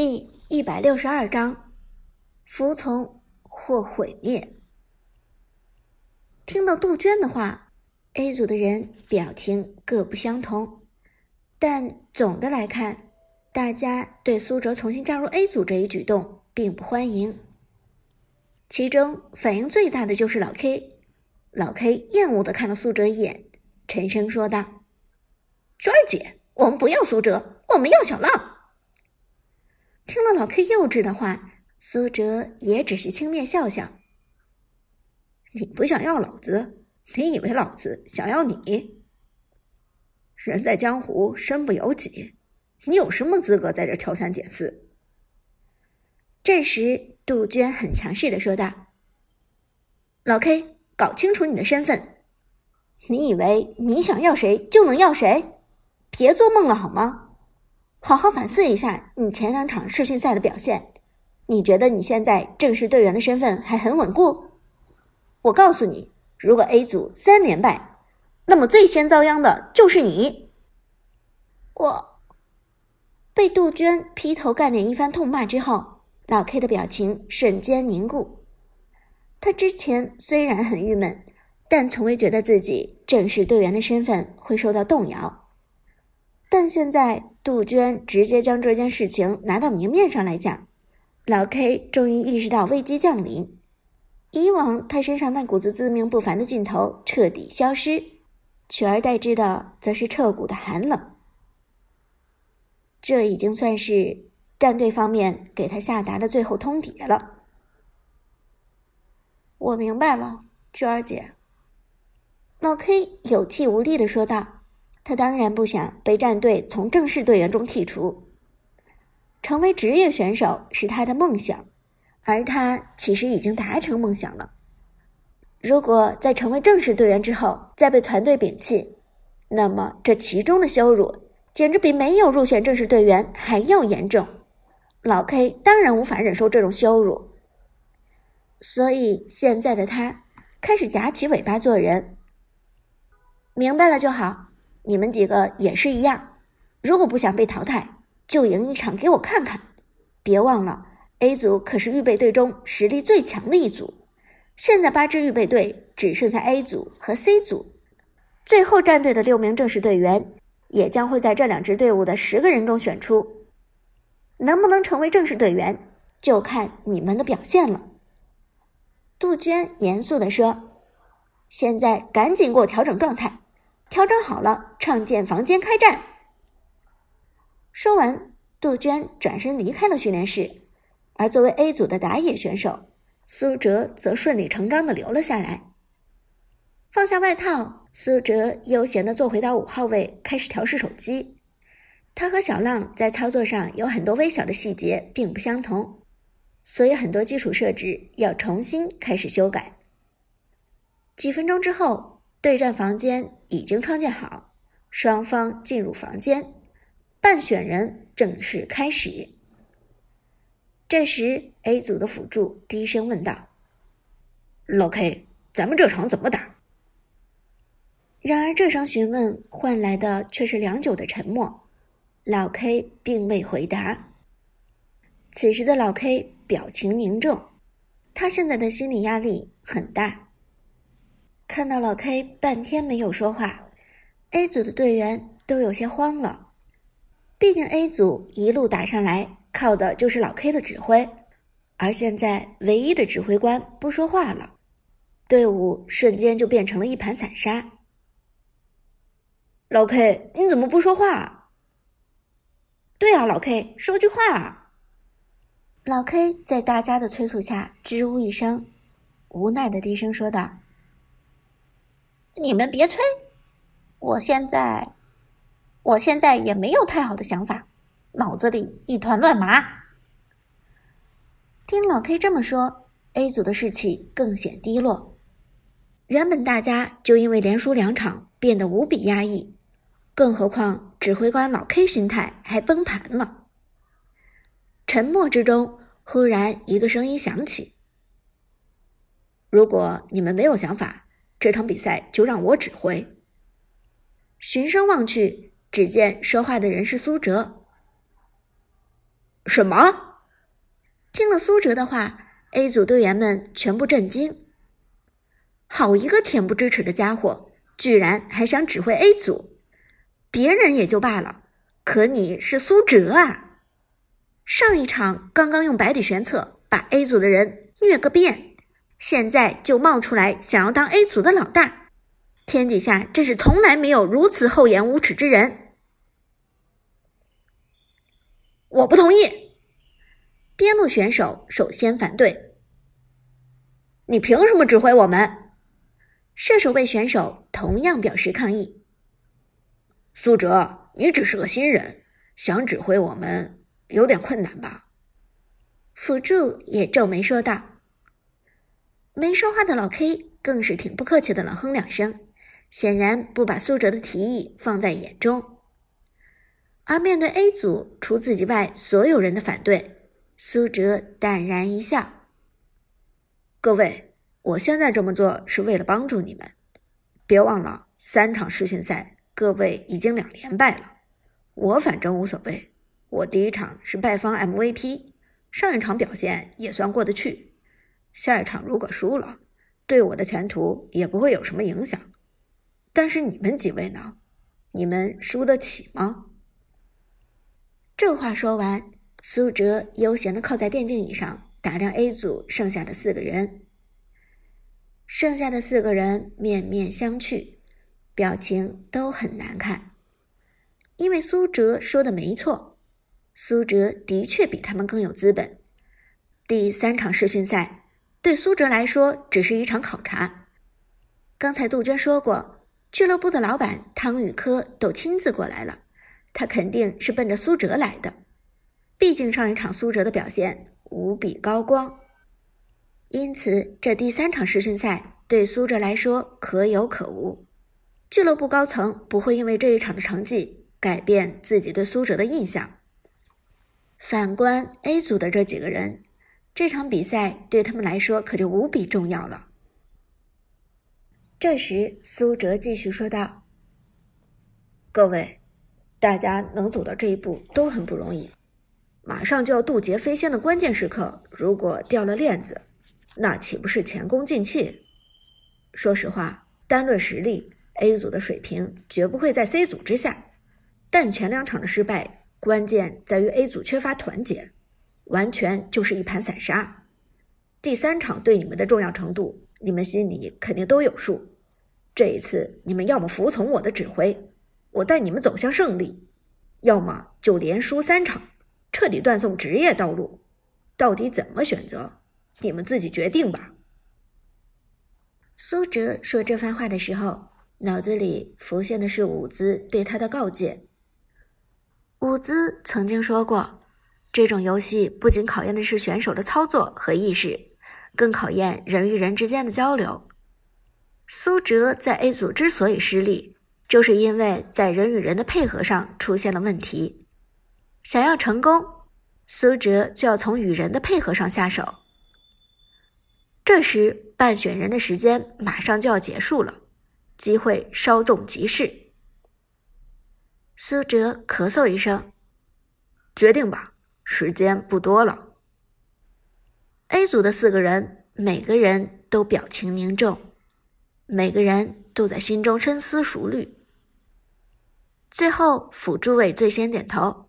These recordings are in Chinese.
第一百六十二章，服从或毁灭。听到杜鹃的话，A 组的人表情各不相同，但总的来看，大家对苏哲重新加入 A 组这一举动并不欢迎。其中反应最大的就是老 K，老 K 厌恶的看了苏哲一眼，沉声说道：“娟儿姐，我们不要苏哲，我们要小浪。”听了老 K 幼稚的话，苏哲也只是轻蔑笑笑。你不想要老子？你以为老子想要你？人在江湖，身不由己，你有什么资格在这挑三拣四？这时，杜鹃很强势的说道：“老 K，搞清楚你的身份。你以为你想要谁就能要谁？别做梦了好吗？”好好反思一下你前两场试训赛的表现，你觉得你现在正式队员的身份还很稳固？我告诉你，如果 A 组三连败，那么最先遭殃的就是你。我被杜鹃劈头盖脸一番痛骂之后，老 K 的表情瞬间凝固。他之前虽然很郁闷，但从未觉得自己正式队员的身份会受到动摇。但现在杜鹃直接将这件事情拿到明面上来讲，老 K 终于意识到危机降临。以往他身上那股子自命不凡的劲头彻底消失，取而代之的则是彻骨的寒冷。这已经算是战队方面给他下达的最后通牒了。我明白了，娟儿姐。老 K 有气无力的说道。他当然不想被战队从正式队员中剔除，成为职业选手是他的梦想，而他其实已经达成梦想了。如果在成为正式队员之后再被团队摒弃，那么这其中的羞辱简直比没有入选正式队员还要严重。老 K 当然无法忍受这种羞辱，所以现在的他开始夹起尾巴做人。明白了就好。你们几个也是一样，如果不想被淘汰，就赢一场给我看看。别忘了，A 组可是预备队中实力最强的一组。现在八支预备队只剩下 A 组和 C 组，最后战队的六名正式队员也将会在这两支队伍的十个人中选出。能不能成为正式队员，就看你们的表现了。杜鹃严肃地说：“现在赶紧给我调整状态。”调整好了，创建房间开战。说完，杜鹃转身离开了训练室，而作为 A 组的打野选手，苏哲则顺理成章的留了下来。放下外套，苏哲悠闲的坐回到五号位，开始调试手机。他和小浪在操作上有很多微小的细节并不相同，所以很多基础设置要重新开始修改。几分钟之后。对战房间已经创建好，双方进入房间，半选人正式开始。这时，A 组的辅助低声问道：“老 K，咱们这场怎么打？”然而，这声询问换来的却是良久的沉默。老 K 并未回答。此时的老 K 表情凝重，他现在的心理压力很大。看到老 K 半天没有说话，A 组的队员都有些慌了。毕竟 A 组一路打上来，靠的就是老 K 的指挥，而现在唯一的指挥官不说话了，队伍瞬间就变成了一盘散沙。老 K，你怎么不说话？对啊，老 K，说句话啊！老 K 在大家的催促下支吾一声，无奈的低声说道。你们别催，我现在，我现在也没有太好的想法，脑子里一团乱麻。听老 K 这么说，A 组的士气更显低落。原本大家就因为连输两场变得无比压抑，更何况指挥官老 K 心态还崩盘了。沉默之中，忽然一个声音响起：“如果你们没有想法。”这场比赛就让我指挥。循声望去，只见说话的人是苏哲。什么？听了苏哲的话，A 组队员们全部震惊。好一个恬不知耻的家伙，居然还想指挥 A 组！别人也就罢了，可你是苏哲啊！上一场刚刚用百里玄策把 A 组的人虐个遍，现在就冒出来想要当 A 组的老大，天底下真是从来没有如此厚颜无耻之人！我不同意！边路选手首先反对：“你凭什么指挥我们？”射手位选手同样表示抗议。苏哲，你只是个新人，想指挥我们有点困难吧？辅助也皱眉说道。没说话的老 K 更是挺不客气的冷哼两声，显然不把苏哲的提议放在眼中。而面对 A 组除自己外所有人的反对，苏哲淡然一笑：“各位。”我现在这么做是为了帮助你们，别忘了三场世训赛，各位已经两连败了。我反正无所谓，我第一场是败方 MVP，上一场表现也算过得去。下一场如果输了，对我的前途也不会有什么影响。但是你们几位呢？你们输得起吗？这话说完，苏哲悠闲地靠在电竞椅上，打量 A 组剩下的四个人。剩下的四个人面面相觑，表情都很难看。因为苏哲说的没错，苏哲的确比他们更有资本。第三场试训赛对苏哲来说只是一场考察。刚才杜鹃说过，俱乐部的老板汤宇科都亲自过来了，他肯定是奔着苏哲来的。毕竟上一场苏哲的表现无比高光。因此，这第三场试训赛对苏哲来说可有可无。俱乐部高层不会因为这一场的成绩改变自己对苏哲的印象。反观 A 组的这几个人，这场比赛对他们来说可就无比重要了。这时，苏哲继续说道：“各位，大家能走到这一步都很不容易。马上就要渡劫飞仙的关键时刻，如果掉了链子。”那岂不是前功尽弃？说实话，单论实力，A 组的水平绝不会在 C 组之下。但前两场的失败，关键在于 A 组缺乏团结，完全就是一盘散沙。第三场对你们的重要程度，你们心里肯定都有数。这一次，你们要么服从我的指挥，我带你们走向胜利；要么就连输三场，彻底断送职业道路。到底怎么选择？你们自己决定吧。苏哲说这番话的时候，脑子里浮现的是伍兹对他的告诫。伍兹曾经说过，这种游戏不仅考验的是选手的操作和意识，更考验人与人之间的交流。苏哲在 A 组之所以失利，就是因为在人与人的配合上出现了问题。想要成功，苏哲就要从与人的配合上下手。这时，半选人的时间马上就要结束了，机会稍纵即逝。苏哲咳嗽一声：“决定吧，时间不多了。”A 组的四个人，每个人都表情凝重，每个人都在心中深思熟虑。最后，辅助位最先点头：“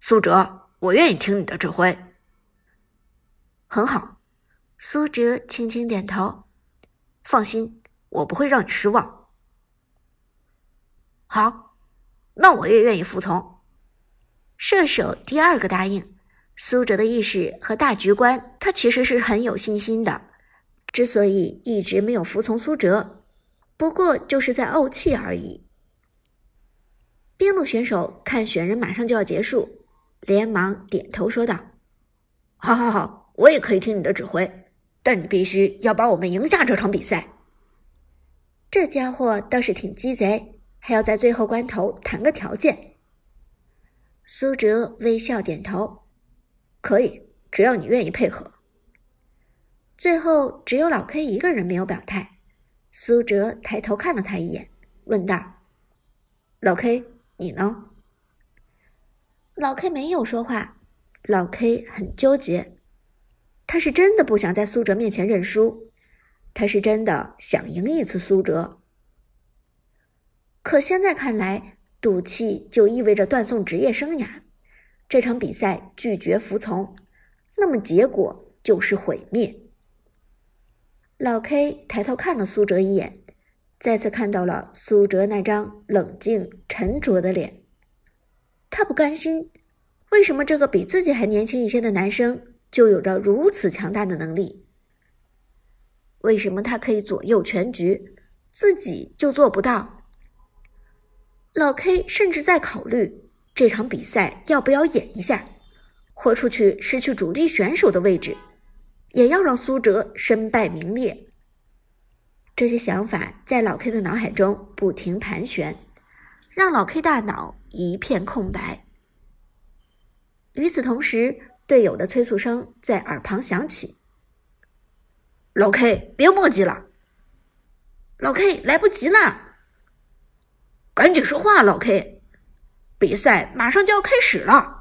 苏哲，我愿意听你的指挥。”很好。苏哲轻轻点头，放心，我不会让你失望。好，那我也愿意服从。射手第二个答应。苏哲的意识和大局观，他其实是很有信心的。之所以一直没有服从苏哲，不过就是在怄气而已。边路选手看选人马上就要结束，连忙点头说道：“好好好，我也可以听你的指挥。”但你必须要把我们赢下这场比赛。这家伙倒是挺鸡贼，还要在最后关头谈个条件。苏哲微笑点头：“可以，只要你愿意配合。”最后只有老 K 一个人没有表态。苏哲抬头看了他一眼，问道：“老 K，你呢？”老 K 没有说话，老 K 很纠结，他是真的不想在苏哲面前认输，他是真的想赢一次苏哲。可现在看来，赌气就意味着断送职业生涯。这场比赛拒绝服从，那么结果就是毁灭。老 K 抬头看了苏哲一眼，再次看到了苏哲那张冷静沉着的脸。他不甘心，为什么这个比自己还年轻一些的男生就有着如此强大的能力？为什么他可以左右全局，自己就做不到？老 K 甚至在考虑这场比赛要不要演一下，豁出去失去主力选手的位置，也要让苏哲身败名裂。这些想法在老 K 的脑海中不停盘旋，让老 K 大脑一片空白。与此同时，队友的催促声在耳旁响起：“老 K，别墨迹了！老 K，来不及了！”赶紧说话，老 K，比赛马上就要开始了。